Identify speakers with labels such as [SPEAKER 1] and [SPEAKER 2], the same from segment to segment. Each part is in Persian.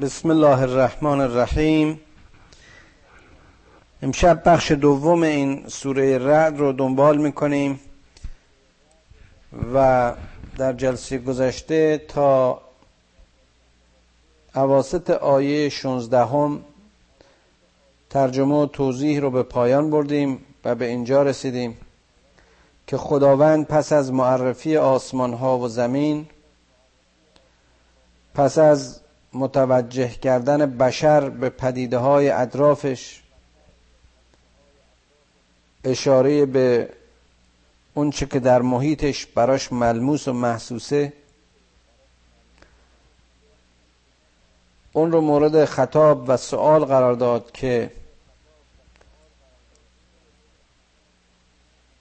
[SPEAKER 1] بسم الله الرحمن الرحیم. امشب بخش دوم این سوره رعد رو دنبال می‌کنیم و در جلسه گذشته تا عواست آیه 16 هم ترجمه و توضیح رو به پایان بردیم و به اینجا رسیدیم که خداوند پس از معرفی آسمان ها و زمین پس از متوجه کردن بشر به پدیده های اطرافش اشاره به اون چه که در محیطش براش ملموس و محسوسه اون رو مورد خطاب و سوال قرار داد که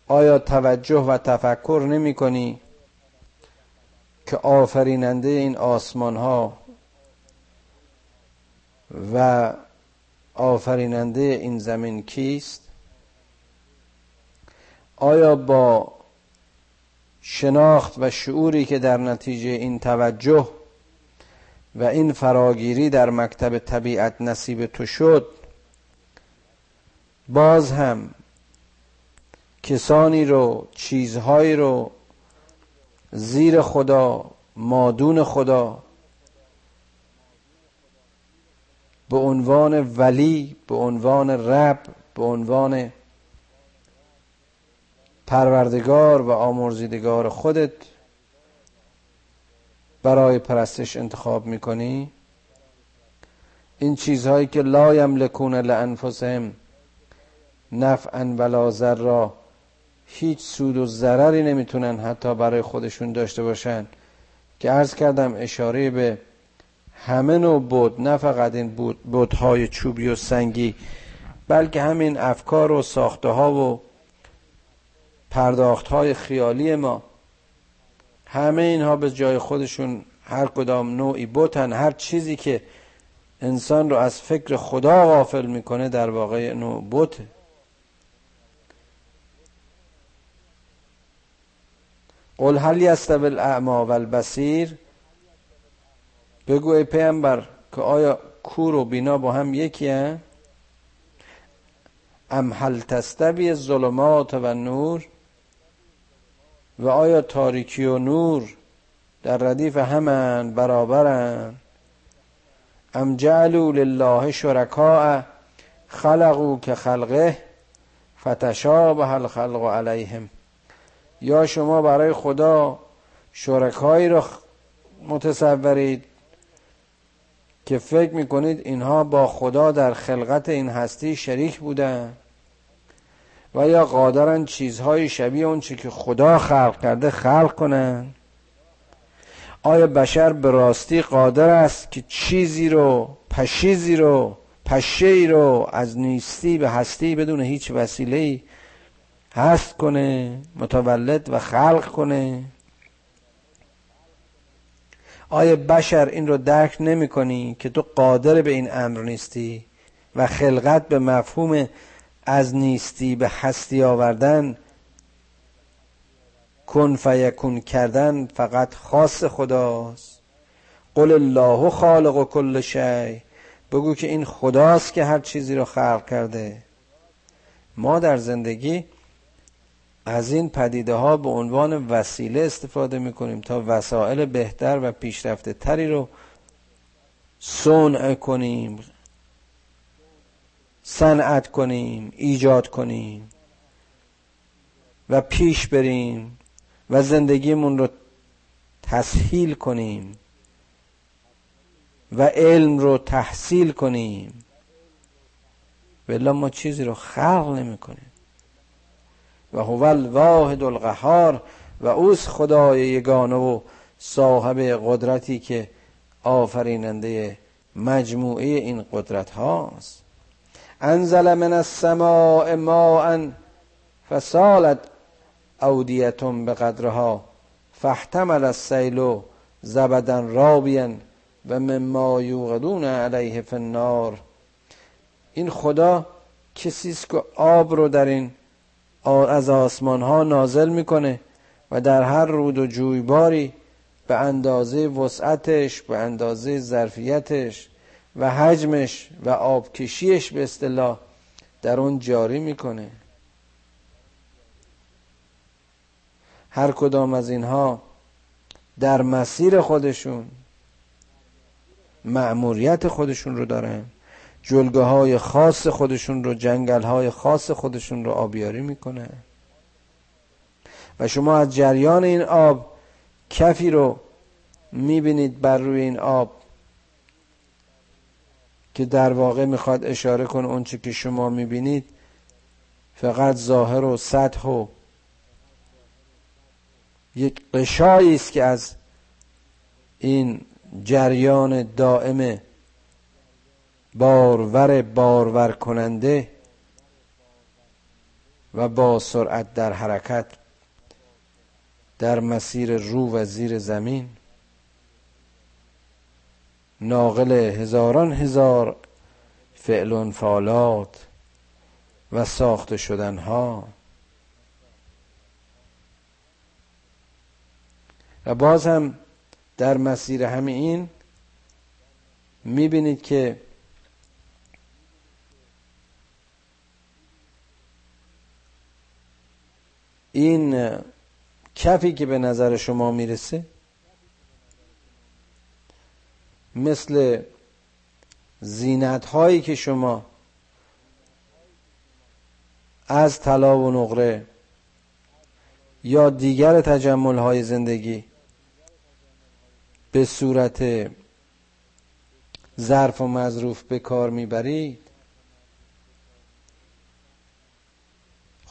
[SPEAKER 1] آیا توجه و تفکر نمی کنی که آفریننده این آسمان ها و آفریننده این زمین کیست؟ آیا با شناخت و شعوری که در نتیجه این توجه و این فراگیری در مکتب طبیعت نصیب تو شد باز هم کسانی رو چیزهایی رو زیر خدا مادون خدا به عنوان ولی به عنوان رب به عنوان پروردگار و آمرزیدگار خودت برای پرستش انتخاب می‌کنی. این چیزهایی که لا یملکون لانفسهم نفعا ولا ضرا هیچ سود و ضرری نمی‌تونن حتی برای خودشون داشته باشن. که عرض کردم اشاره به همه نوع بود نه فقط این بودهای چوبی و سنگی بلکه همین افکار و ساخته ها و پرداخت های خیالی ما. همه اینها به جای خودشون هر کدام نوعی بوتن هر چیزی که انسان رو از فکر خدا غافل می‌کنه در واقع نوع بوته قل هل یستوی الاعما و البصیر بگو ای پیامبر که آیا کور و بینا با هم یکی هن؟ ام هل تستوی ظلمات و نور و آیا تاریکی و نور در ردیف همن برابرن؟ ام جعلوا لله شرکاء خلقو که خلقه فتشابه الخلق علیهم. یا شما برای خدا شرکایی را متصورید که فکر می‌کنید اینها با خدا در خلقت این هستی شریک بودن و یا قادرن چیزهای شبیه اون چی که خدا خلق کرده خلق کنن؟ آیا بشر به راستی قادر است که چیزی رو پشیزی رو پشه ای رو از نیستی به هستی بدون هیچ وسیله هست کنه متولد و خلق کنه؟ آیا بشر این رو درک نمی کنی که تو قادر به این امر نیستی و خلقت به مفهوم از نیستی به هستی آوردن کن فیکون کردن فقط خاص خداست؟ قل الله خالق و کل شی. بگو که این خداست که هر چیزی رو خلق کرده. ما در زندگی از این پدیده ها به عنوان وسیله استفاده می‌کنیم تا وسایل بهتر و پیشرفته تری رو صنع کنیم صنعت کنیم ایجاد کنیم و پیش بریم و زندگیمون رو تسهیل کنیم و علم رو تحصیل کنیم. ولی ما چیزی رو خلق نمی کنیم و هو الواحد القهار و اوس خدای یگانه و صاحب قدرتی که آفریننده مجموعه این قدرت هاست. انزل من السماء ماء فسالت اودیتم به قدرها فاحتمل السیل زبدا رابیا و مما یوقدون علیه فی النار. این خدا کسی است که آب رو در این از آسمان ها نازل می‌کنه و در هر رود و جویباری به اندازه وسعتش به اندازه ظرفیتش و حجمش و آبکشیش به اصطلاح در اون جاری می‌کنه. هر کدام از اینها در مسیر خودشون مأموریت خودشون رو دارن. جلگه های خاص خودشون رو جنگل های خاص خودشون رو آبیاری می‌کنه. و شما از جریان این آب کفی رو می‌بینید بر روی این آب که در واقع می‌خواد اشاره کنه اونچه که شما می‌بینید فقط ظاهر و سطح و یک قشایی است که از این جریان دائم بارور بارور کننده و با سرعت در حرکت در مسیر رو و زیر زمین ناقل هزاران هزار فعل و و ساخته شدنها و باز هم در مسیر همین می‌بینید که این کفی که به نظر شما می‌رسه؟ مثل زینت هایی که شما از طلا و نقره یا دیگر تجمل های زندگی به صورت ظرف و مظروف به کار می‌برید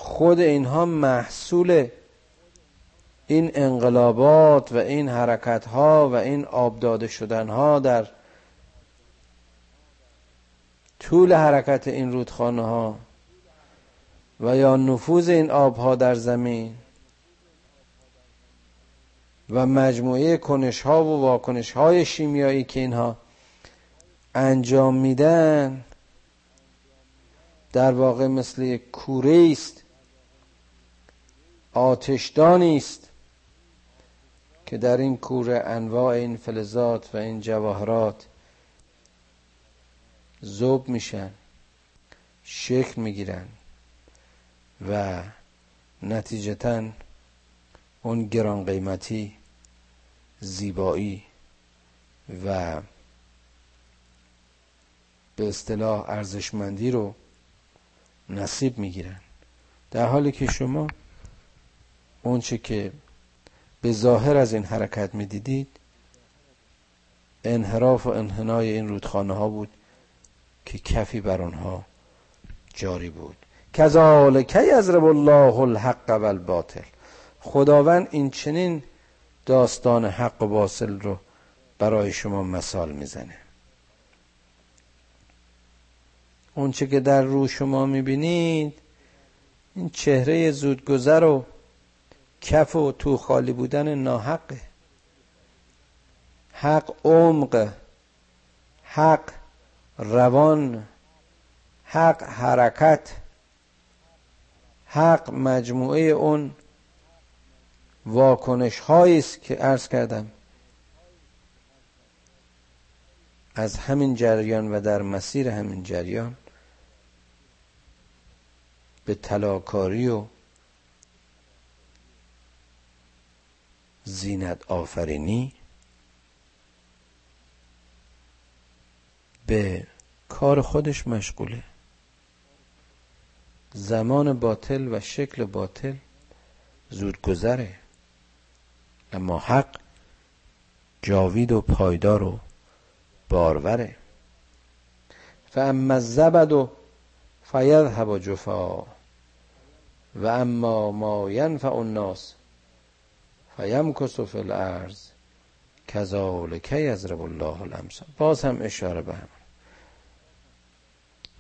[SPEAKER 1] خود اینها محصول این انقلابات و این حرکت ها و این آبداده شدن ها در طول حرکت این رودخانه ها و یا نفوذ این آبها در زمین و مجموعه کنش ها و واکنش های شیمیایی که اینها انجام میدن در واقع مثل یک کوره است آتشدانی است که در این کوره انواع این فلزات و این جواهرات زوب میشن شکل می‌گیرن و نتیجتا اون گران قیمتی زیبایی و به اصطلاح ارزشمندی رو نصیب می‌گیرن. در حالی که شما اونچه که به ظاهر از این حرکت می‌دیدید انحراف و انحنای این رودخانه ها بود که کفی بر آنها جاری بود. کذالک یضرب الله الحق و الباطل خداوند این چنین داستان حق و باطل رو برای شما مثال می‌زنه. اونچه که در رو شما می‌بینید این چهره زودگذر و کف و تو خالی بودن ناحقه. حق عمق حق روان حق حرکت حق مجموعه اون واکنش هایی است که عرض کردم. از همین جریان و در مسیر همین جریان به تلاکاری و زینت آفرینی به کار خودش مشغوله. زمان باطل و شکل باطل زود گذره. اما حق جاوید و پایدار و باروره. فاما الزبد و فیذهب جفا. و اما ما ینفع الناس. فیمکس فی الارض. کذالک یضرب الله الامثال. باز هم اشاره به هم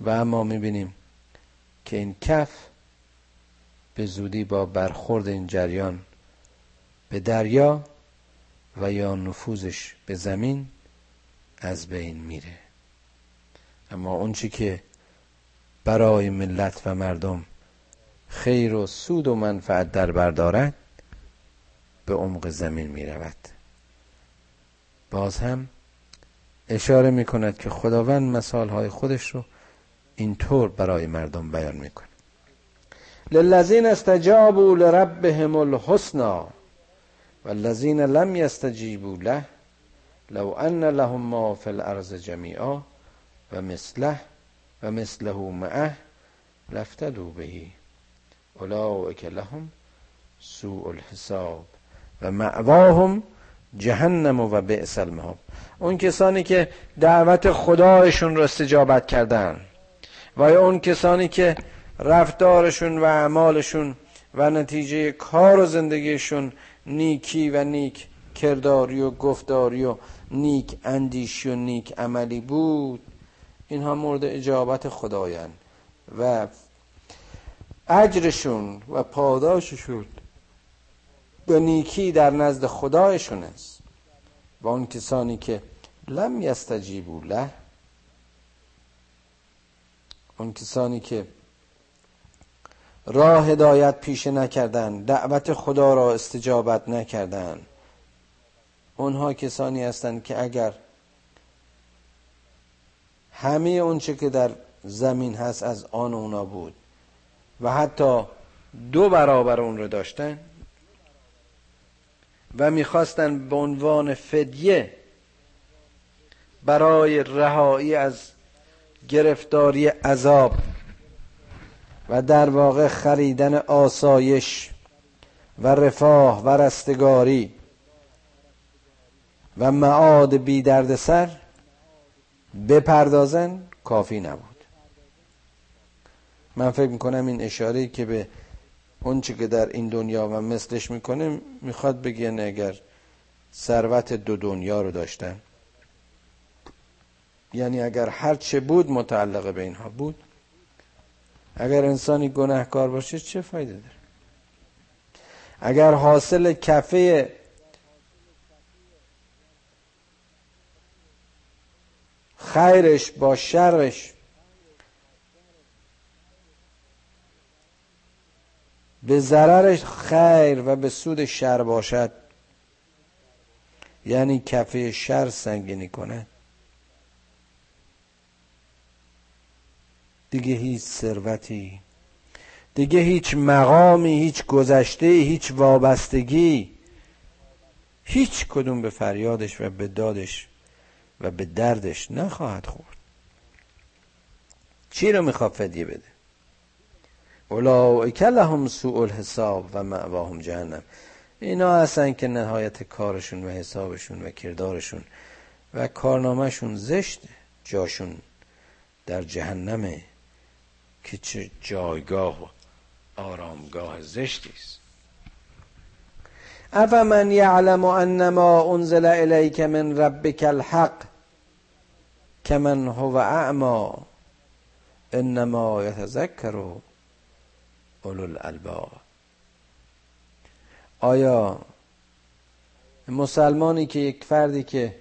[SPEAKER 1] و اما می‌بینیم که این کف به زودی با برخورد این جریان به دریا و یا نفوذش به زمین از بین میره. اما اون چی که برای ملت و مردم خیر و سود و منفعت در بردارد به عمق زمین می رود. باز هم اشاره می کند که خداوند مثال های خودش رو اینطور برای مردم بیان می‌کنه للذین استجابوا لربهم الحسنا والذین لم یستجیبوا له لو ان لهم ما فی الارض جمیعا و مثله و مثله معه لفتدوا بهی اولئک لهم سوء الحساب. و معواهم جهنم و بئس المهاب. اون کسانی که دعوت خدایشون رو استجابت کردن و اون کسانی که رفتارشون و اعمالشون و نتیجه کار و زندگیشون نیکی و نیک کرداری و گفتاری و نیک اندیشی و نیک عملی بود اینها مورد اجابت خدایند و اجرشون و پاداششون به نیکی در نزد خدایشون است. و اون کسانی که لم یستجیبو له اون کسانی که راه هدایت پیشه نکردن دعوت خدا را استجابت نکردن اونها کسانی هستند که اگر همه اونچه که در زمین هست از آن اونا بود و حتی دو برابر اون رو داشتن و می‌خواستن به عنوان فدیه برای رهایی از گرفتاری عذاب و در واقع خریدن آسایش و رفاه و رستگاری و معاد بی درد سر بپردازن کافی نبود. من فکر می‌کنم این اشاره که به اون که در این دنیا و مثلش می‌کنه می‌خواد بگن اگر ثروت دو دنیا رو داشتن. یعنی اگر هر چه بود متعلق به اینها بود. اگر انسانی گناهکار باشه چه فایده داره؟ اگر حاصل کفه خیرش با شرش به ضررش خیر و به سود شر باشد. یعنی کفه شر سنگینی کنه. دیگه هیچ ثروتی دیگه هیچ مقامی هیچ گذشته هیچ وابستگی هیچ کدوم به فریادش و به دادش و به دردش نخواهد خورد. چی رو می‌خواد فدیه بده؟ اولئک لهم سوء الحساب و معواهم جهنم. اینا هستن که نهایت کارشون و حسابشون و کردارشون و کارنامهشون زشته جاشون در جهنمه که چه جایگاه و آرامگاه زشتی است. افمن یعلم انما انزل الیک من ربک الحق کمن هو اعما انما یتذکر اولو الالباب آیا مسلمانی که یک فردی که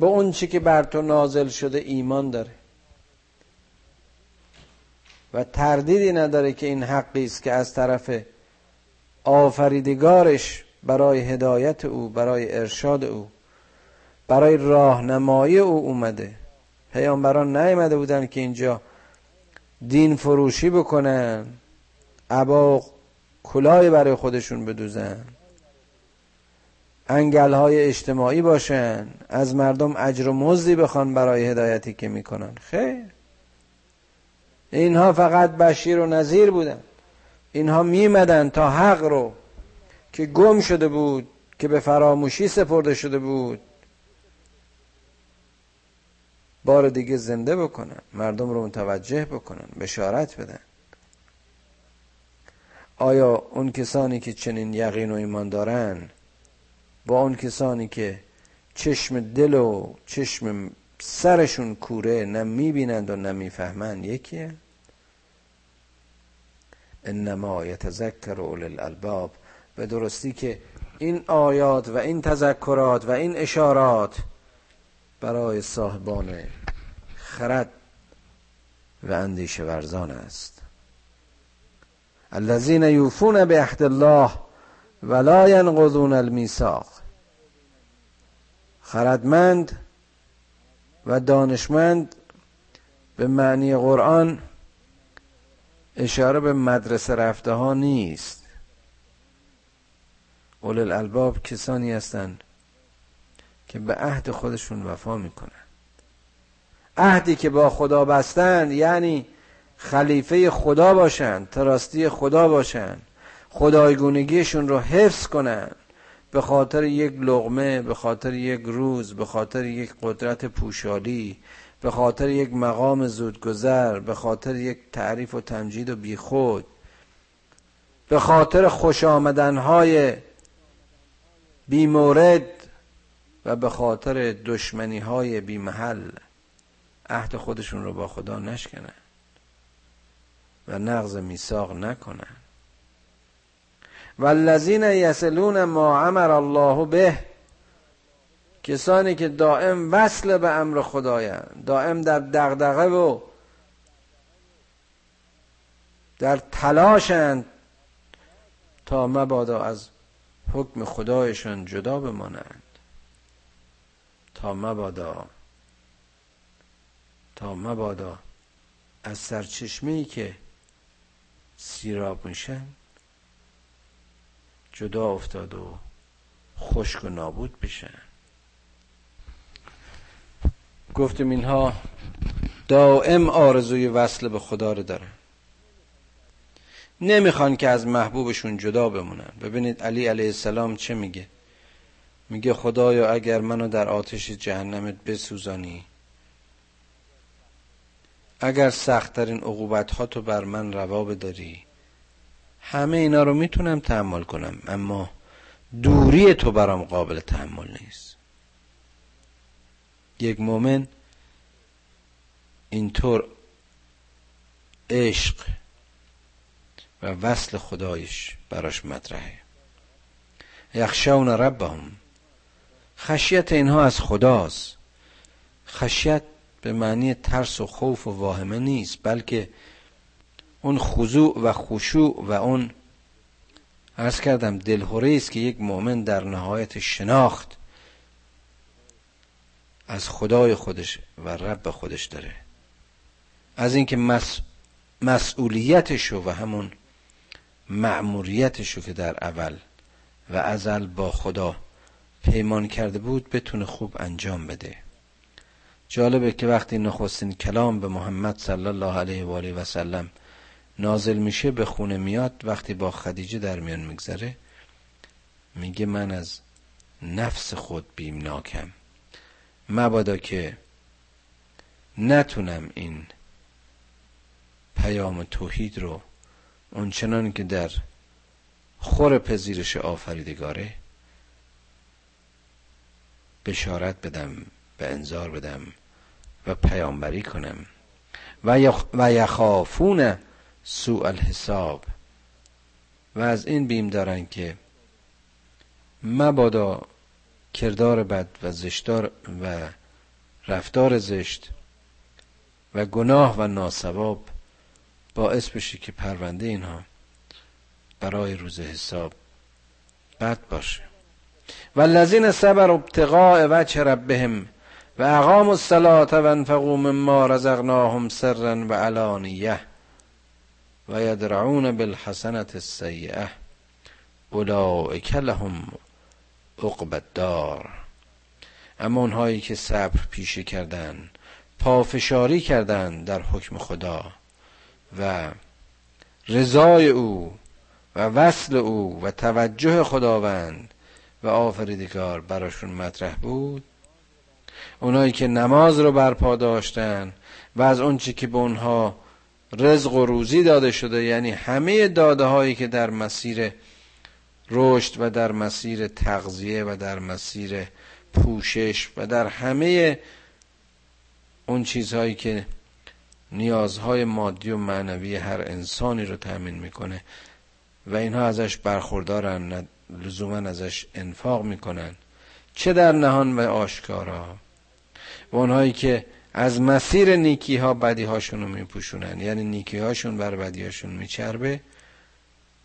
[SPEAKER 1] به اون چی که بر تو نازل شده ایمان داره و تردیدی نداره که این حقی است که از طرف آفریدگارش برای هدایت او برای ارشاد او برای راهنمایی او اومده. پیامبران نیامده بودن که اینجا دین فروشی بکنن. عبا کلای برای خودشون بدوزن. انگل های اجتماعی باشن. از مردم اجر و مزدی بخوان برای هدایتی که می‌کنن. خیر. اینها فقط بشیر و نظیر بودن. اینها میمدن تا حق رو که گم شده بود که به فراموشی سپرده شده بود. بار دیگه زنده بکنن. مردم رو متوجه بکنن. بشارت بدن. آیا اون کسانی که چنین یقین و ایمان دارن با اون کسانی که چشم دل و چشم سرشون کوره نه می‌بینند و نه می‌فهمند یکیه انما یتذکر اول الالباب. به درستی که این آیات و این تذکرات و این اشارات برای صاحبان خرد و اندیشه ورزان است. الذين یوفون به عهد الله ولا ينقضون المیثاق خردمند و دانشمند به معنی قرآن اشاره به مدرسه رفته ها نیست. اول الالباب کسانی هستند که به عهد خودشون وفا می‌کنن عهدی که با خدا بستند یعنی خلیفه خدا باشند تراستی خدا باشند خدایگونگیشون رو حفظ کنند به خاطر یک لغمه به خاطر یک روز به خاطر یک قدرت پوشالی به خاطر یک مقام زودگذر به خاطر یک تعریف و تمجید و بیخود به خاطر خوش آمدنهای بیمورد و به خاطر دشمنی های بیمحل. عهد خودشون رو با خدا نشکنن. و نقض میثاق نکنن. والذین یسلون ما امر الله به کسانی که دائم وصل به امر خدایند دائم در دغدغه و در تلاشند تا مبادا از حکم خدایشان جدا بمانند. تا مبادا تا مبادا از سرچشمه که سیراب میشن جدا افتاد و خشک و نابود بشن گفتم اینها دائم آرزوی وصل به خدا رو دارن. نمی‌خوان که از محبوبشون جدا بمونن. ببینید علی علیه السلام چه میگه؟ میگه خدایا اگر منو در آتش جهنمت بسوزانی اگر سختترین عقوبت ها تو بر من روا بداری همه اینا رو می‌تونم تحمل کنم اما دوری تو برام قابل تحمل نیست. یک مؤمن اینطور عشق و وصل خدایش براش مطرحه. یخشون ربهم. خشیت اینها از خداست. خشیت به معنی ترس و خوف و واهمه نیست بلکه اون خضوع و خشوع و اون عرض کردم دلهوره است که یک مؤمن در نهایت شناخت از خدای خودش و رب خودش داره. از اینکه مس... مسئولیتشو و همون مأموریتشو که در اول و ازل با خدا پیمان کرده بود بتونه خوب انجام بده. جالبه که وقتی نخستین کلام به محمد صلی الله علیه و آله و سلم نازل میشه به خونه میاد وقتی با خدیجه در میان میگذره میگه من از نفس خود بیمناکم. مبادا که نتونم این پیام توحید رو اونچنان که در خور پذیرش آفریدگاره بشارت بدم به انذار بدم. و پیامبری کنم. و یخافون سوء الحساب. و از این بیم دارن که مبادا کردار بد و زشتار و رفتار زشت و گناه و ناسواب باعث بشه که پرونده اینها برای روز حساب بد باشه. و الذین صبر ابتغاء وجه ربهم و اقام الصلاة و انفقوا مما رزقناهم سرا و علانیه و یدرعون بالحسنت السیئه لهم عقب الدار. اما اونهایی که صبر پیشه کردن پافشاری کردن در حکم خدا و رضای او و وصل او و توجه خداوند و آفریدگار براشون مطرح بود اونایی که نماز رو برپا داشتن و از اونچه که به اونها رزق و روزی داده شده یعنی همه داده هایی که در مسیر رشد و در مسیر تغذیه و در مسیر پوشش و در همه اون چیزهایی که نیازهای مادی و معنوی هر انسانی رو تأمین می‌کنه و اینها ازش برخوردارن لزوما ازش انفاق می‌کنن. چه در نهان و آشکارا؟ و اونهایی که از مسیر نیکی ها بدی هاشون رو میپوشونن. یعنی نیکی هاشون بر بدی هاشون میچربه.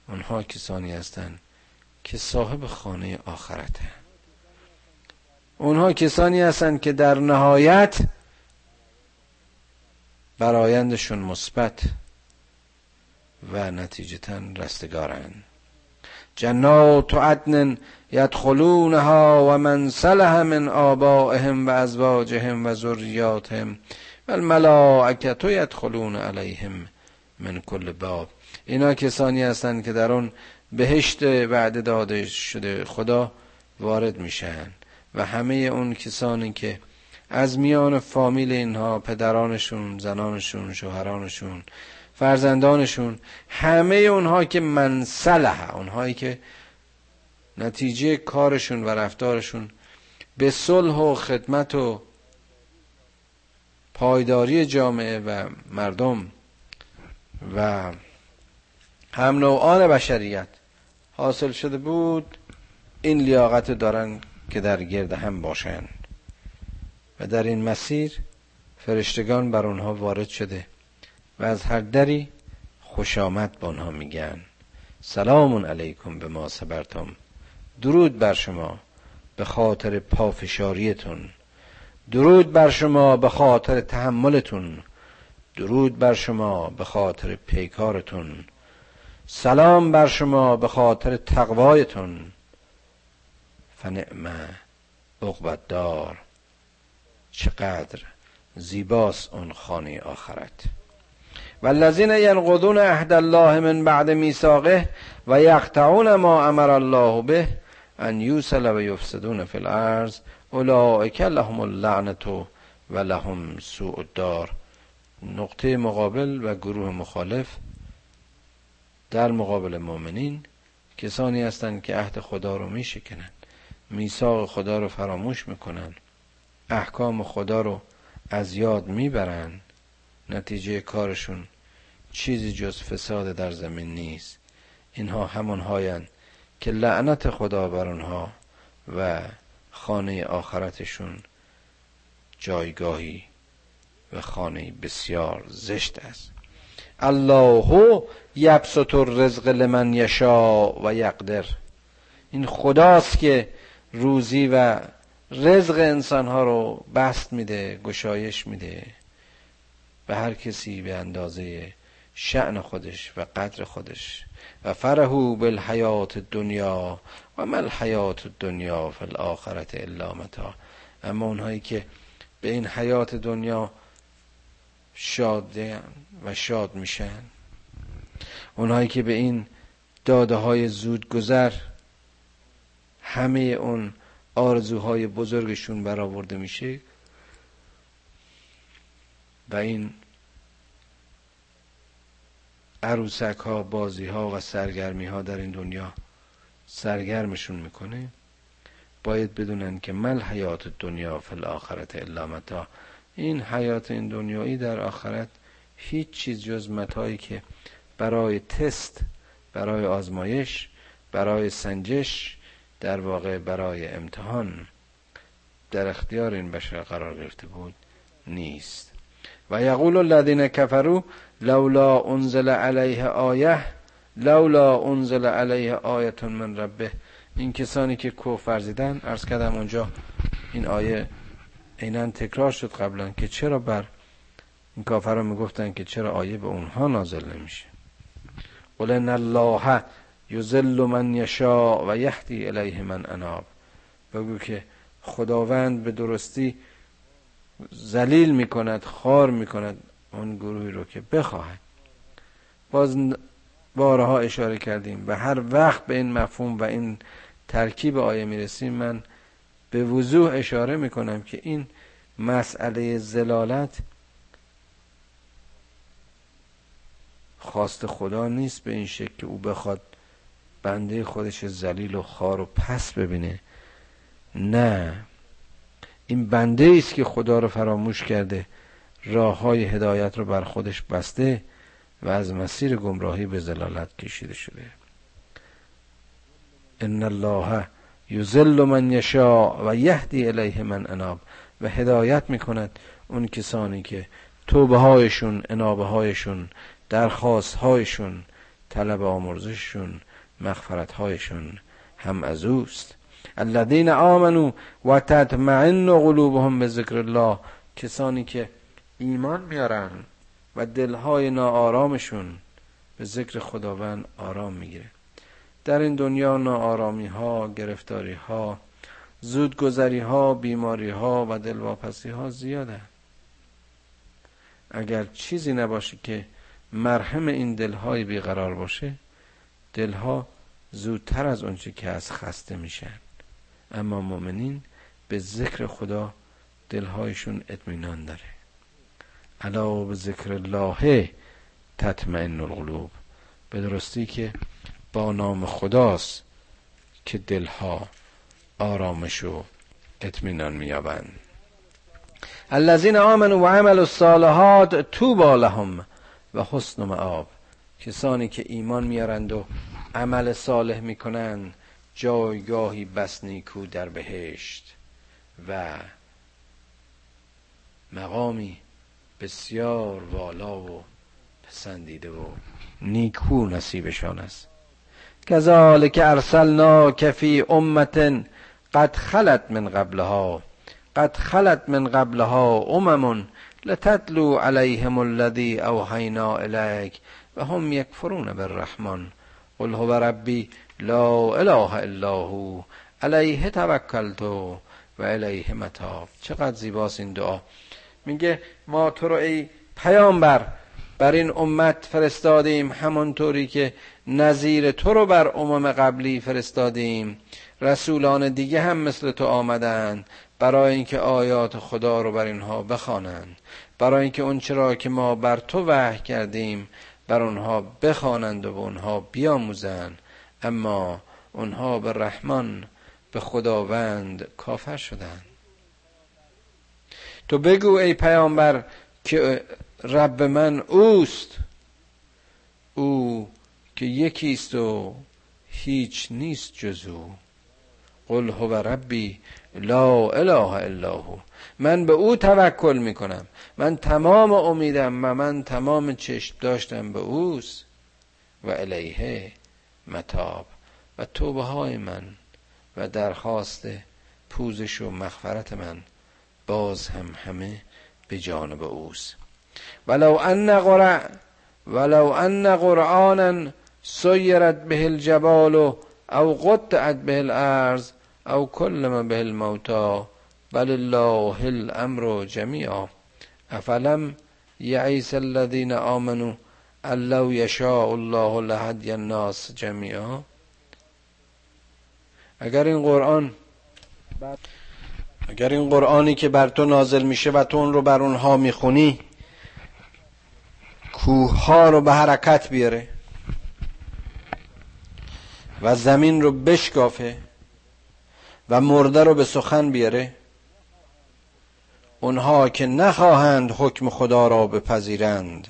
[SPEAKER 1] اونها کسانی هستن که صاحب خانه آخرته. اونها کسانی هستن که در نهایت برایندشون مثبت و نتیجتا رستگارند جنات عدن یدخلونها و من صلح من آبائهم و ازواجهم و ذریاتهم و الملائکت یدخلون علیهم من کل باب. اینا کسانی هستند که در اون بهشت وعده داده شده خدا وارد میشن و همه اون کسانی که از میان فامیل اینها پدرانشون زنانشون شوهرانشون فرزندانشون همه اونها که منصلح اونهایی که نتیجه کارشون و رفتارشون به صلح و خدمت و پایداری جامعه و مردم و هم نوعان بشریت حاصل شده بود این لیاقت دارن که در گرد هم باشند و در این مسیر فرشتگان بر اونها وارد شده. و از هر دری خوش آمد به آنها میگن. سلام علیکم به ما صبرتم. درود بر شما به خاطر پافشاریتون. درود بر شما به خاطر تحملتون. درود بر شما به خاطر پیکارتون. سلام بر شما به خاطر تقوایتون. فنعمه عقبت دار چقدر زیباست اون خانه آخرت. والذین ینقضون عهد الله من بعد میثاقه و یقطعون ما امر الله به ان یوصل و یفسدون فی الارض اولئک لهم اللعنت و لهم سوء الدار. نقطه مقابل و گروه مخالف در مقابل مؤمنین کسانی هستند که عهد خدا رو میشکنند میثاق خدا رو فراموش می‌کنن احکام خدا رو از یاد می‌برن نتیجه کارشون چیزی جز فساد در زمین نیست. اینها همون هاین که لعنت خدا بر اونها و خانه آخرتشون جایگاهی و خانه بسیار زشت است. الله یبسط الرزق لمن یشا و یقدر. این خداست که روزی و رزق انسان ها رو بست میده گشایش میده. به هر کسی به اندازه شعن خودش و قدر خودش. و فرهو بالحیات دنیا و مل حیات دنیا فی الاخرت الا متا اما اونهایی که به این حیات دنیا شادن و شاد میشن اونهایی که به این داده های زود گذر همه اون آرزوهای بزرگشون برآورده میشه و این عروسک ها بازی ها و سرگرمی ها در این دنیا سرگرمشون می‌کنه. باید بدونن که مل حیات دنیا فی الاخرت الا متا این حیات این دنیایی در آخرت هیچ چیز جز متایی که برای تست برای آزمایش برای سنجش در واقع برای امتحان در اختیار این بشر قرار گرفته بود نیست. و یقول الذین کفروا لولا انزل علیه آیه لولا انزل علیه آیت من ربه. این کسانی که کفر ورزیدن عرض کردم اونجا این آیه عینا تکرار شد قبلا که چرا بر این کافران می‌گفتن که چرا آیه به اونها نازل نمیشه. قل ان الله یذل من یشا و یهدی الیه من اناب. بگو که خداوند به درستی ذلیل می‌کند خار می‌کند. اون گروهی رو که بخواهد. باز بارها اشاره کردیم و هر وقت به این مفهوم و این ترکیب آیه می‌رسیم من به وضوح اشاره می‌کنم که این مسئله زلالت خواست خدا نیست به این شکل که او بخواد بنده خودش زلیل و خار و پس ببینه. نه. این بنده است که خدا رو فراموش کرده. راه های هدایت رو بر خودش بسته و از مسیر گمراهی به زلالت کشیده شده. ان الله یذل من یشاء و یهدی الیه من اناب. و هدایت می‌کند اون کسانی که توبه هایشون انابه هایشون درخواست هایشون طلب آمرزششون مغفرت هایشون هم از اوست. الذین آمنو و تطمئن قلوبهم به ذکر الله کسانی که ایمان میارن و دلهای ناآرامشون به ذکر خداوند آرام می‌گیره. در این دنیا ناآرامی ها گرفتاری ها زودگذری ها بیماری ها و دلواپسی ها زیاده. اگر چیزی نباشه که مرهم این دلهای بیقرار باشه دلها زودتر از اونچه که از خسته میشن. اما مؤمنین به ذکر خدا دلهایشون اطمینان داره. علا به ذکر الله تطمئن القلوب. به درستی که با نام خداست که دلها آرامش و اطمینان مییابند. الذین آمنوا و عملوا الصالحات توبا لهم و حسن معاب کسانی که ایمان میارند و عمل صالح می‌کنند جایگاهی بس نیکو در بهشت و مقامی بسیار والا و پسندیده و نیکو نصیبشان است. کذالک ارسلنا فی امت قد خلت من قبلها قد خلت من قبلها امم لتتلو علیهم الذی اوحینا الیک و هم یکفرون بالرحمن. قل هو ربی لا اله الا هو علیه توکلت و الیه متاب. چقدر زیباست این دعا. میگه ما تو رو ای پیامبر بر این امت فرستادیم همانطوری که نظیر تو رو بر امم قبلی فرستادیم. رسولان دیگه هم مثل تو آمدند برای اینکه آیات خدا رو بر اینها بخوانند. برای اینکه اون چرا که ما بر تو وحی کردیم بر اونها بخوانند و اونها بیاموزند. اما اونها به رحمان به خداوند کافر شدند. تو بگو ای پیامبر که رب من اوست. او که یکیست و هیچ نیست جز او. قل هو ربی لا اله الا هو. من به او توکل می‌کنم. من تمام امیدم و من تمام چشم داشتم به اوست. و الیه متاب. و توبه های من و درخواست پوزش و مغفرت من باز هم همه به جانب اوست. ولو ان قرآن ولو ان قرآنا سیرت به الجبال او قطعت به الارض او کلم به الموتا بل الامر جمیعا. افلم یعیس الذین آمنوا لو یشاء الله لهدی الناس جمیعا. اگر این قرآن اگر این قرآنی که بر تو نازل میشه و تو اون رو بر اونها می‌خونی کوه ها رو به حرکت بیاره و زمین رو بشکافه و مرده رو به سخن بیاره اونها که نخواهند حکم خدا را بپذیرند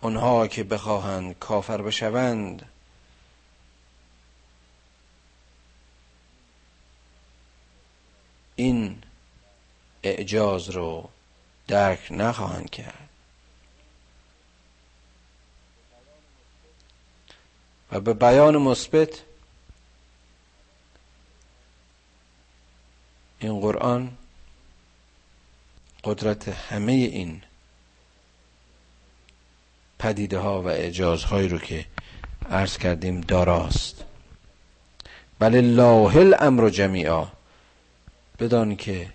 [SPEAKER 1] اونها که بخواهند کافر بشوند این اعجاز رو درک نخواهند کرد. و به بیان مثبت این قرآن قدرت همه این پدیده ها و اعجازهایی رو که عرض کردیم داراست. بل الله الامر جمیعا. بدان که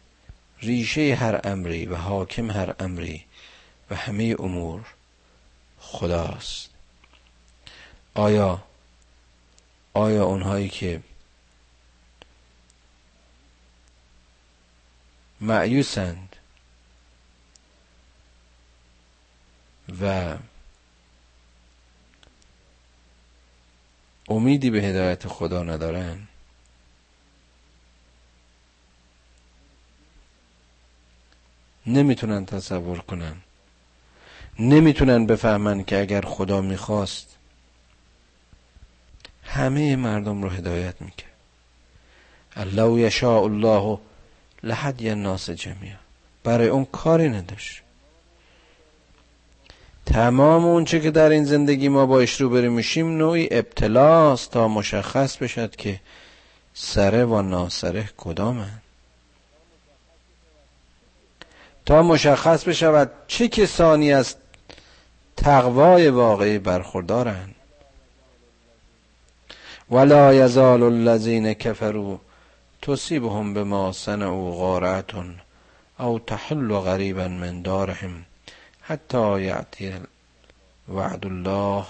[SPEAKER 1] ریشه هر امری و حاکم هر امری و همه امور خداست. آیا آیا اونهایی که معیوسند و امیدی به هدایت خدا ندارن نمی‌تونن تصور کنن. نمی‌تونن بفهمن که اگر خدا می‌خواست همه مردم رو هدایت می‌کرد. الله یشاء الله لحدی الناس جمعی برای اون کاری نداشت. تمام اونچه که در این زندگی ما باش رو بریم میشیم نوعی ابتلاست تا مشخص بشد که سره و ناسره کدامن. تا مشخص بشود چه کسانی از تقوای واقعی برخوردارند. ولا یزال الذین کفروا تصیبهم بما صنعوا غارت او تحل غریبا من دارهم حتی یعطی وعد الله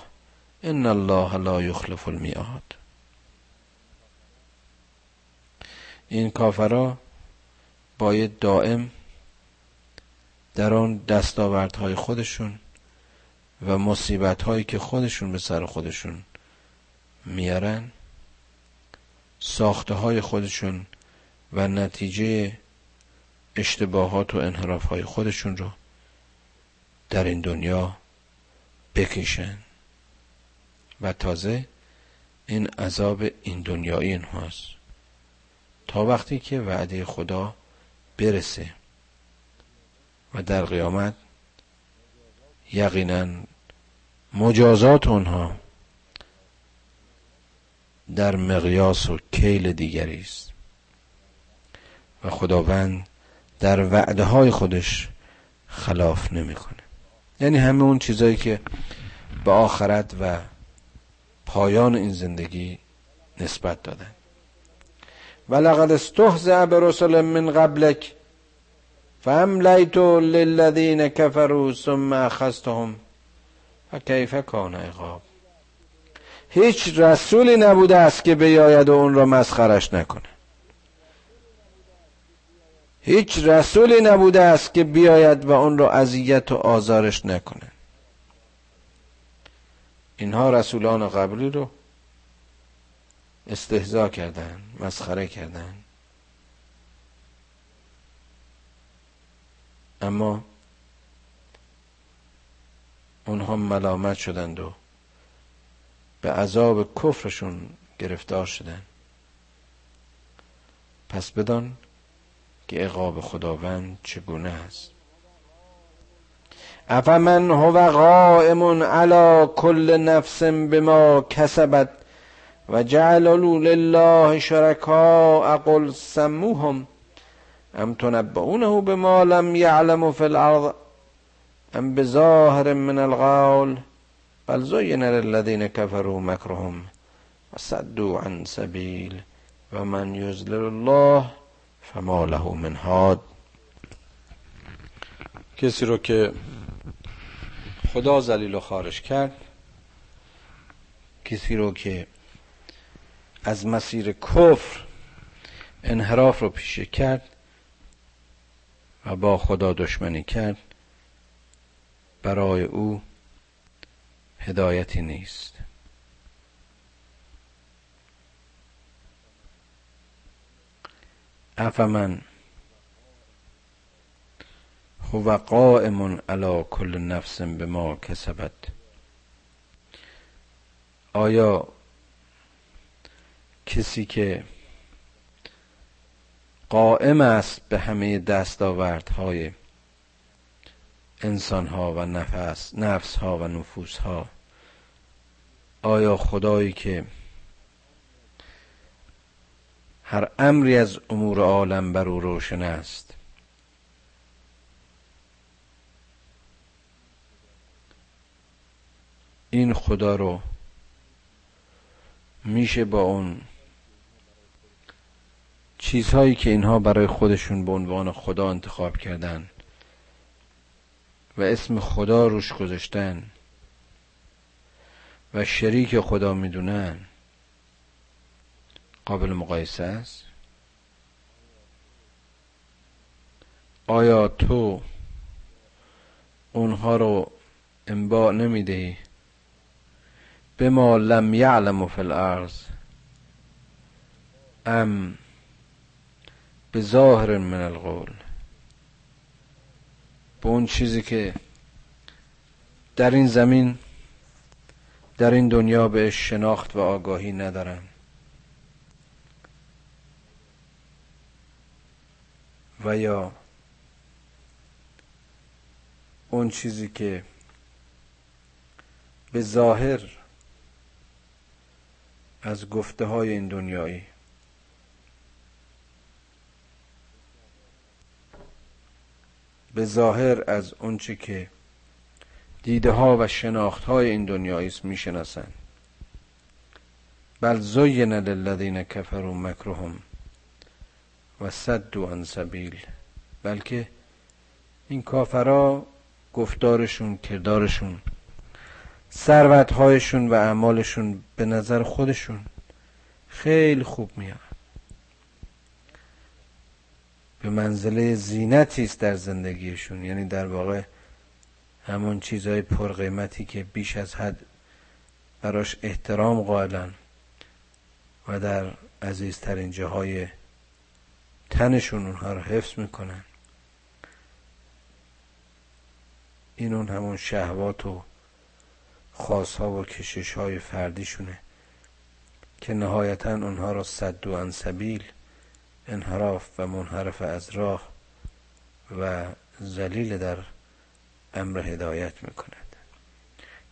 [SPEAKER 1] ان الله لا یخلف المیعاد. این کافرا باید دائم در آن دستاوردهای خودشون و مصیبت هایی که خودشون به سر خودشون میارن ساخته های خودشون و نتیجه اشتباهات و انحراف های خودشون رو در این دنیا بکشن. و تازه این عذاب این دنیایی اینهاست. تا وقتی که وعده خدا برسه. و در قیامت یقینا مجازات اونها در مقیاس و کیل دیگری است. و خداوند در وعده های خودش خلاف نمی‌کنه. یعنی همه اون چیزایی که به آخرت و پایان این زندگی نسبت دادن. ولقد استهزأ برسل من قبلک فاملیت للذین کفروا ثم اخذتهم. فکیف کان عقاب. هیچ رسولی نبوده است که بیاید و اون را مسخرش نکنه. هیچ رسولی نبوده است که بیاید و اون را اذیت و آزارش نکنه. اینها رسولان قبلی رو استهزا کردن مسخره کردن. اما اونها ملامت شدند و به عذاب کفرشون گرفتار شدند. پس بدان که عقاب خداوند چگونه است. افمن هو قائم علی کل نفس بما کسبت و جعلوا لله شرکاء قل سموهم ام تنبؤونه بما لم يعلم في الارض ام بظاهر من القول بل زين للذين كفروا مكرهم وصدوا عن سبيل ومن يزلل الله فما له من هاد کسی رو که خدا زلیل و خارش کرد کسی رو که از مسیر کفر انحراف رو پیشه کرد با خدا دشمنی کرد. برای او هدایتی نیست. افمن هو قائم علی کل نفس به ما کسبت. آیا کسی که قائم است به همه دستاوردهای انسان ها و نفس نفس ها و نفوس ها آیا خدایی که هر امری از امور عالم بر او روشن است این خدا رو میشه با اون چیزهایی که اینها برای خودشون به عنوان خدا انتخاب کردن و اسم خدا روش گذاشتن و شریک خدا می‌دونن قابل مقایسه است؟ آیا تو اونها رو انباع نمی‌دهی به ما لم یعلم فی الارض ام به ظاهر من القول. به اون چیزی که در این زمین در این دنیا بهش شناخت و آگاهی ندارن و یا اون چیزی که به ظاهر از گفته های این دنیایی به ظاهر از اونچه که دیده ها و شناخت های این دنیایی است می‌شناسند. بل زین للذین کفروا مکرهم و صدوا عن سبیل بلکه این کافرا گفتارشون کردارشون ثروتهایشون و اعمالشون به نظر خودشون خیلی خوب میاد. به منزله زینتی است در زندگیشون. یعنی در واقع همون چیزهای پرقیمتی که بیش از حد براش احترام قائلن و در عزیزترین جاهای تنشون اونها رو حفظ می‌کنن. این اون همون شهوات و خاصها و کشش های فردیشونه که نهایتا اونها را صد و انسبیل انحراف و منحرف از راه و زلیل در امر هدایت می‌کند.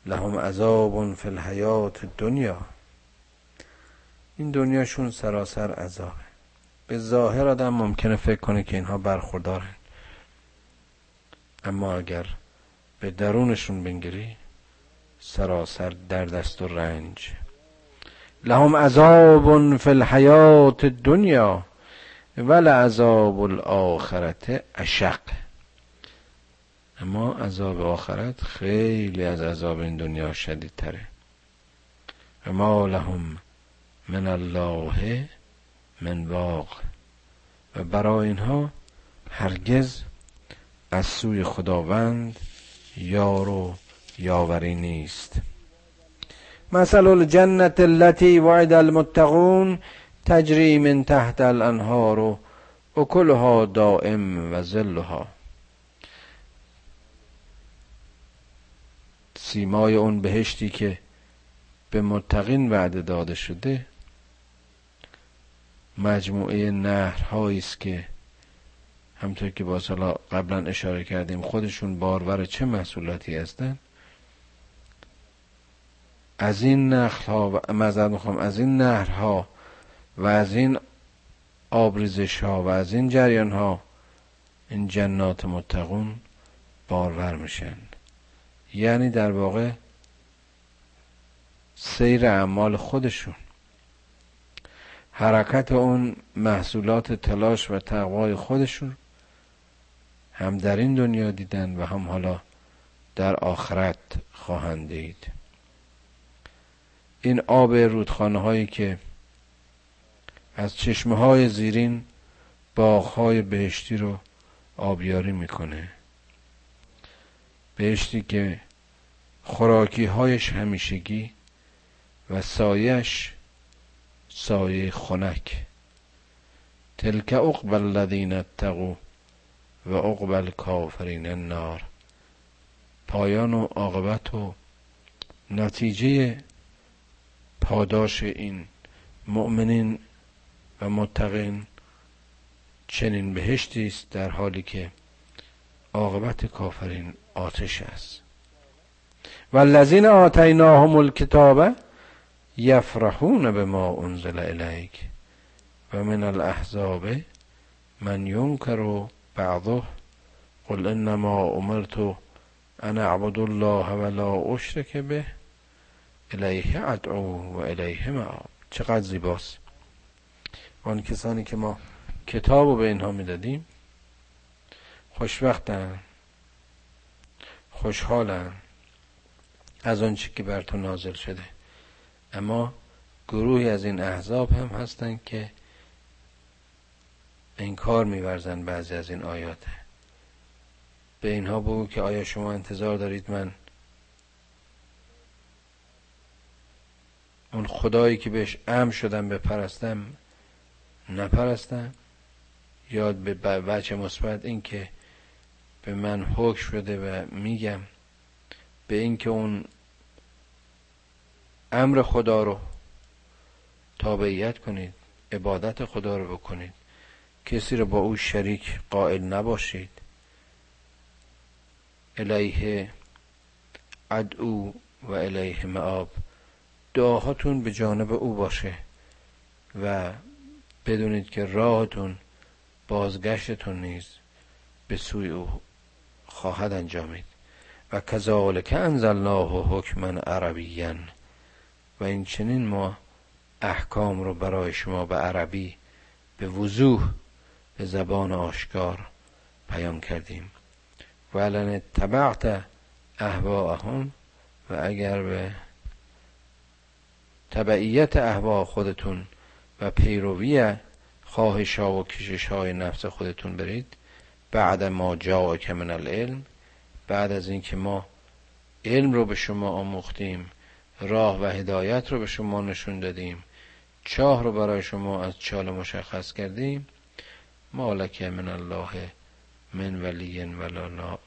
[SPEAKER 1] لهم عذاب فی الحیات دنیا این دنیاشون سراسر عذابه. به ظاهر آدم ممکنه فکر کنه که اینها برخوردارن. اما اگر به درونشون بنگری سراسر در دست و رنج. لهم عذاب فی الحیات دنیا ول عذاب الاخرت اشق. اما عذاب آخرت خیلی از عذاب این دنیا شدید تره و ما لهم من الله من واق. و برای اینها هرگز از سوی خداوند یار و یاوری نیست. مثل الجنت التي وعد المتقون تجری من تحت الانهار و اکلها دائم و ظلها. سیمای اون بهشتی که به متقین وعده داده شده مجموعه نهرهایی است که همطور که با سالا قبلا اشاره کردیم خودشون بارور چه محصولاتی هستند از این نخل ها و می‌خوام از این نهرها و از این آبریزش ها و از این جریان ها این جنات متقون بارور میشن. یعنی در واقع سیر اعمال خودشون. حرکت اون محصولات تلاش و تقوای خودشون هم در این دنیا دیدن و هم حالا در آخرت خواهند دید. این آب رودخانه هایی که از چشمه های زیرین باغ های بهشتی رو آبیاری می‌کنه. بهشتی که خوراکی هایش همیشگی و سایش سایه خنک. تلک عقب الذین اتقوا و عقب الکافرین النار. پایان و عاقبت و نتیجه پاداش این مؤمنین و متقین چنین بهشتی است در حالی که عاقبت کافرین آتش است. والذین آتیناهم الکتاب یفرحون به ما انزل الیک و من الاحزاب من ینکر بعضه قل انما امرت ان اعبد الله ولا اشرک به الیه ادعو و الیه معاب چقدر زیباست. آن کسانی که ما کتاب رو به اینها می‌دادیم خوشوقتن خوشحالن از آنچه که بر تو نازل شده. اما گروهی از این احزاب هم هستند که انکار میورزن بعضی از این آیات. به اینها بگو که آیا شما انتظار دارید من اون خدایی که بهش ام شدم بپرستم نپرستم یاد به بچه مثبت این که به من حکم شده و میگم به اینکه اون امر خدا رو تابعیت کنید عبادت خدا رو بکنید. کسی رو با او شریک قائل نباشید. الیه ادعو و الیه معاب. دعاهاتون به جانب او باشه و بدونید که راهتون بازگشتتون نیز به سوی او خواهد انجامید. و کذالک انزلناه حکما عربیا. و این چنین ما احکام رو برای شما به عربی به وضوح به زبان آشکار بیان کردیم. ولن تبعت احواهم و اگر به تبعیت احوا خودتون و پیروی خواهش ها و کشش های نفس خودتون برید. بعد ما جا من العلم. بعد از اینکه ما علم رو به شما آموختیم راه و هدایت رو به شما نشون دادیم چاه رو برای شما از چال مشخص کردیم. مالک من الله من ولی ولا ناق.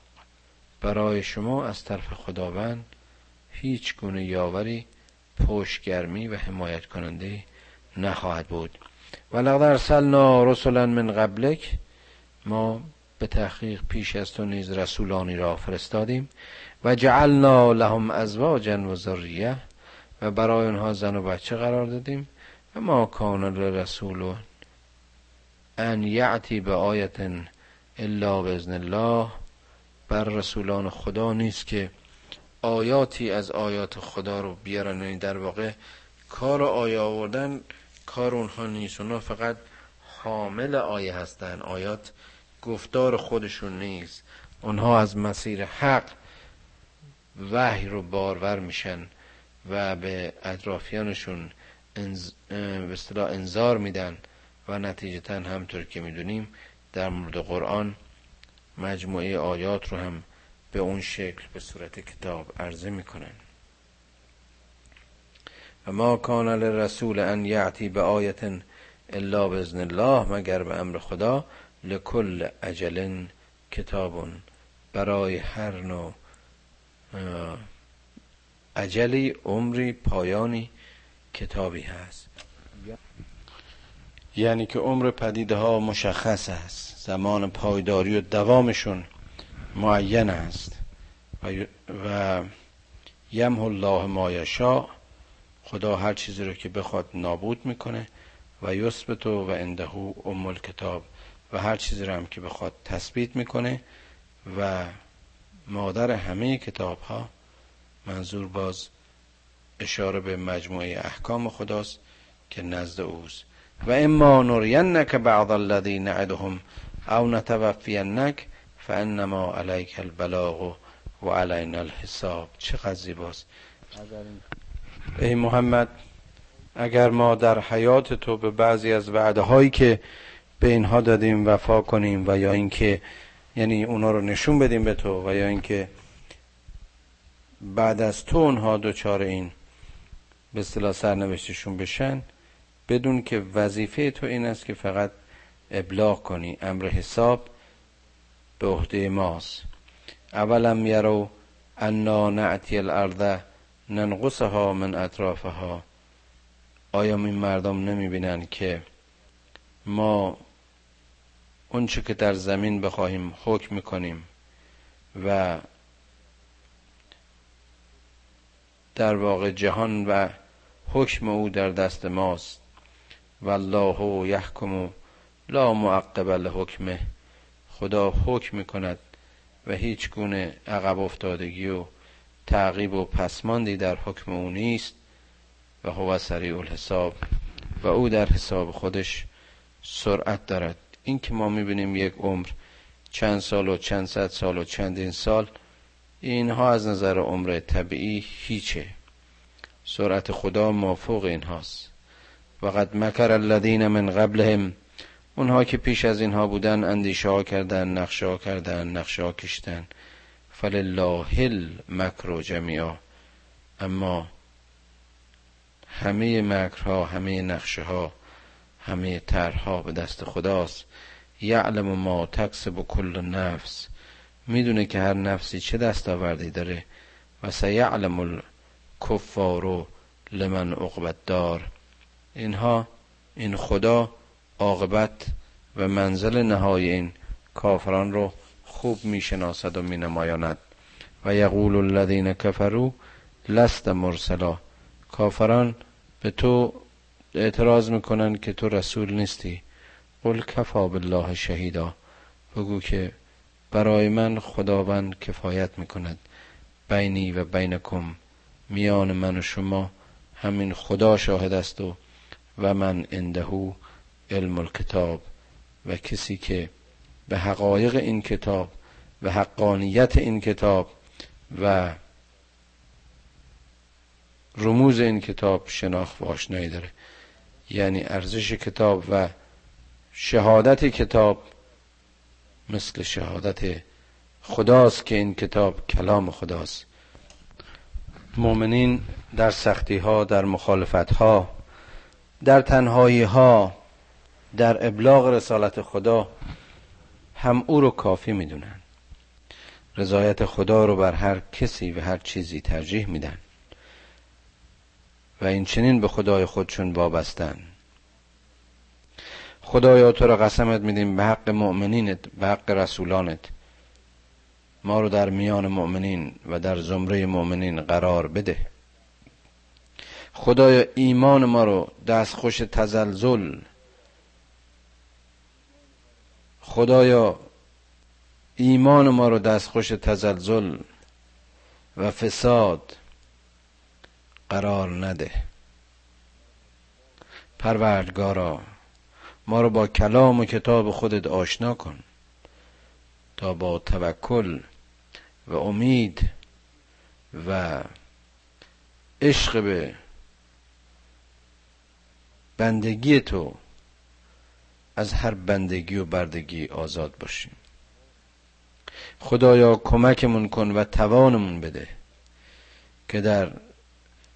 [SPEAKER 1] برای شما از طرف خداوند هیچ گونه یاوری پشتگرمی و حمایت کننده نخواهد بود. ولقد ارسلنا رسلا من قبلک. ما به تحقیق پیش از تو نیز رسولانی را فرستادیم. و جعلنا لهم ازواجا و ذریه. و برای آنها زن و بچه قرار دادیم. و ما کان لرسول ان یعتی به آیت الا باذن الله. بر رسولان خدا نیست که آیاتی از آیات خدا رو بیارن. یعنی در واقع کار آیه آوردن کار اونها نیست. اونها فقط حامل آیه هستن. آیات گفتار خودشون نیست. اونها از مسیر حق وحی رو بارور میشن و به اطرافیانشون انز... به اصطلاح انذار میدن و نتیجتا همطور که می‌دونیم در مورد قرآن مجموعه آیات رو هم به اون شکل به صورت کتاب عرضه می‌کنن. و ما کان للرسول ان یعتی به آیت الا باذن الله مگر به امر خدا لکل اجل کتاب برای هر نوع عجلی عمری پایانی کتابی هست. یعنی که عمر پدیده ها مشخص است. زمان پایداری و دوامشون معین است. و, و یمه الله ما یشاء. خدا هر چیزی رو که بخواد نابود می‌کنه و یثبتو و انده ام کتاب و هر چیزی رو هم که بخواد تثبیت می‌کنه و مادر همه کتاب ها منظور باز اشاره به مجموعه احکام خداست که نزد اوست. و اما نرینک بعض الذی نعدهم او نتوفینک فانما علیک البلاغ و علینا الحساب. چقدر زیباست. ای محمد اگر ما در حیات تو به بعضی از وعده هایی که به اینها دادیم وفا کنیم و یا اینکه یعنی اونا رو نشون بدیم به تو و یا اینکه بعد از تو اونها دوچار این به اصطلاح سرنوشتشون بشن بدون که وظیفه تو این است که فقط ابلاغ کنی امر حساب به عهده ماست. اولم یرو انا نعتی الارض ننقصها من اطرافها. آیا این مردم نمی‌بینن که ما اونچه که در زمین بخواهیم حکم می‌کنیم و در واقع جهان و حکم او در دست ماست؟ والله یحکم لا معقب لحکمه. خدا حکم می‌کند و هیچ گونه عقب افتادگی و تعقیب و پسماندی در حکم او نیست و هو سریع الحساب و او در حساب خودش سرعت دارد. این که ما می‌بینیم یک عمر چند سال و چند صد سال و چندین سال اینها از نظر عمر طبیعی هیچه. سرعت خدا مافوق اینهاست. و قد مکر الذین من قبلهم اونها که پیش از اینها بودن اندیشه ها کردن نقشه ها کردن نقشه ها کشتن. فلله المکر جمیعا اما همه مکرها همه نقشه ها همه طرحها به دست خداست. یعلم ما تکسب کل نفس. می‌دونه که هر نفسی چه دستاوردی داره. و سیعلم الکفار لمن عقبت دار اینها این خدا عاقبت و منزل نهای این کافران رو خوب می‌شناسد و مینمایاند. و یقول الذین کفروا لست مرسلا. کافران به تو اعتراض می‌کنن که تو رسول نیستی. قل کفا بالله شهیدا. بگو که برای من خداوند کفایت می‌کند. بینی و بینکم. میان من و شما همین خدا شاهد است و و من اندهو علم الکتاب. و کسی که به حقایق این کتاب و حقانیت این کتاب و رموز این کتاب شناخت و آشنایی داره. یعنی ارزش کتاب و شهادت کتاب مثل شهادت خداست که این کتاب کلام خداست. مؤمنین در سختی ها در مخالفت ها در تنهایی ها در ابلاغ رسالت خدا هم او رو کافی می‌دونن. رضایت خدا رو بر هر کسی و هر چیزی ترجیح میدن. و این چنین به خدای خودشون وابستن. خدایا تو را قسمت میدیم به حق مؤمنینت به حق رسولانت. ما رو در میان مؤمنین و در زمره مؤمنین قرار بده. خدایا ایمان ما رو دستخوش تزلزل خدایا ایمان ما رو دستخوش تزلزل و فساد قرار نده. پروردگارا ما رو با کلام و کتاب خودت آشنا کن تا با توکل و امید و عشق به بندگی تو از هر بندگی و بردگی آزاد باشیم. خدایا کمکمون کن و توانمون بده که در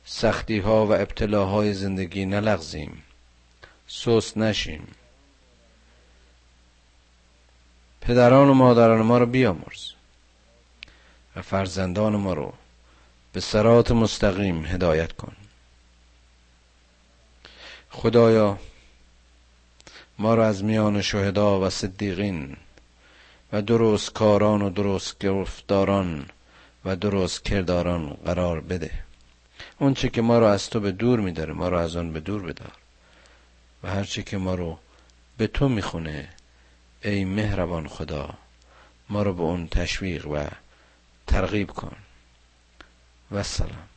[SPEAKER 1] سختی ها و ابتلاهای زندگی نلغزیم سوس نشیم. پدران و مادران ما رو بیامرز و فرزندان ما رو به سرات مستقیم هدایت کن. خدایا ما را از میان شهدا و صدیقین و درست کاران و درست گرفتاران و درست کرداران قرار بده. اون چه که ما رو از تو به دور میداره ما رو از آن به دور بدار. و هر چه که ما رو به تو می‌خونه ای مهربان خدا ما رو به اون تشویق و ترغیب کن. و سلام.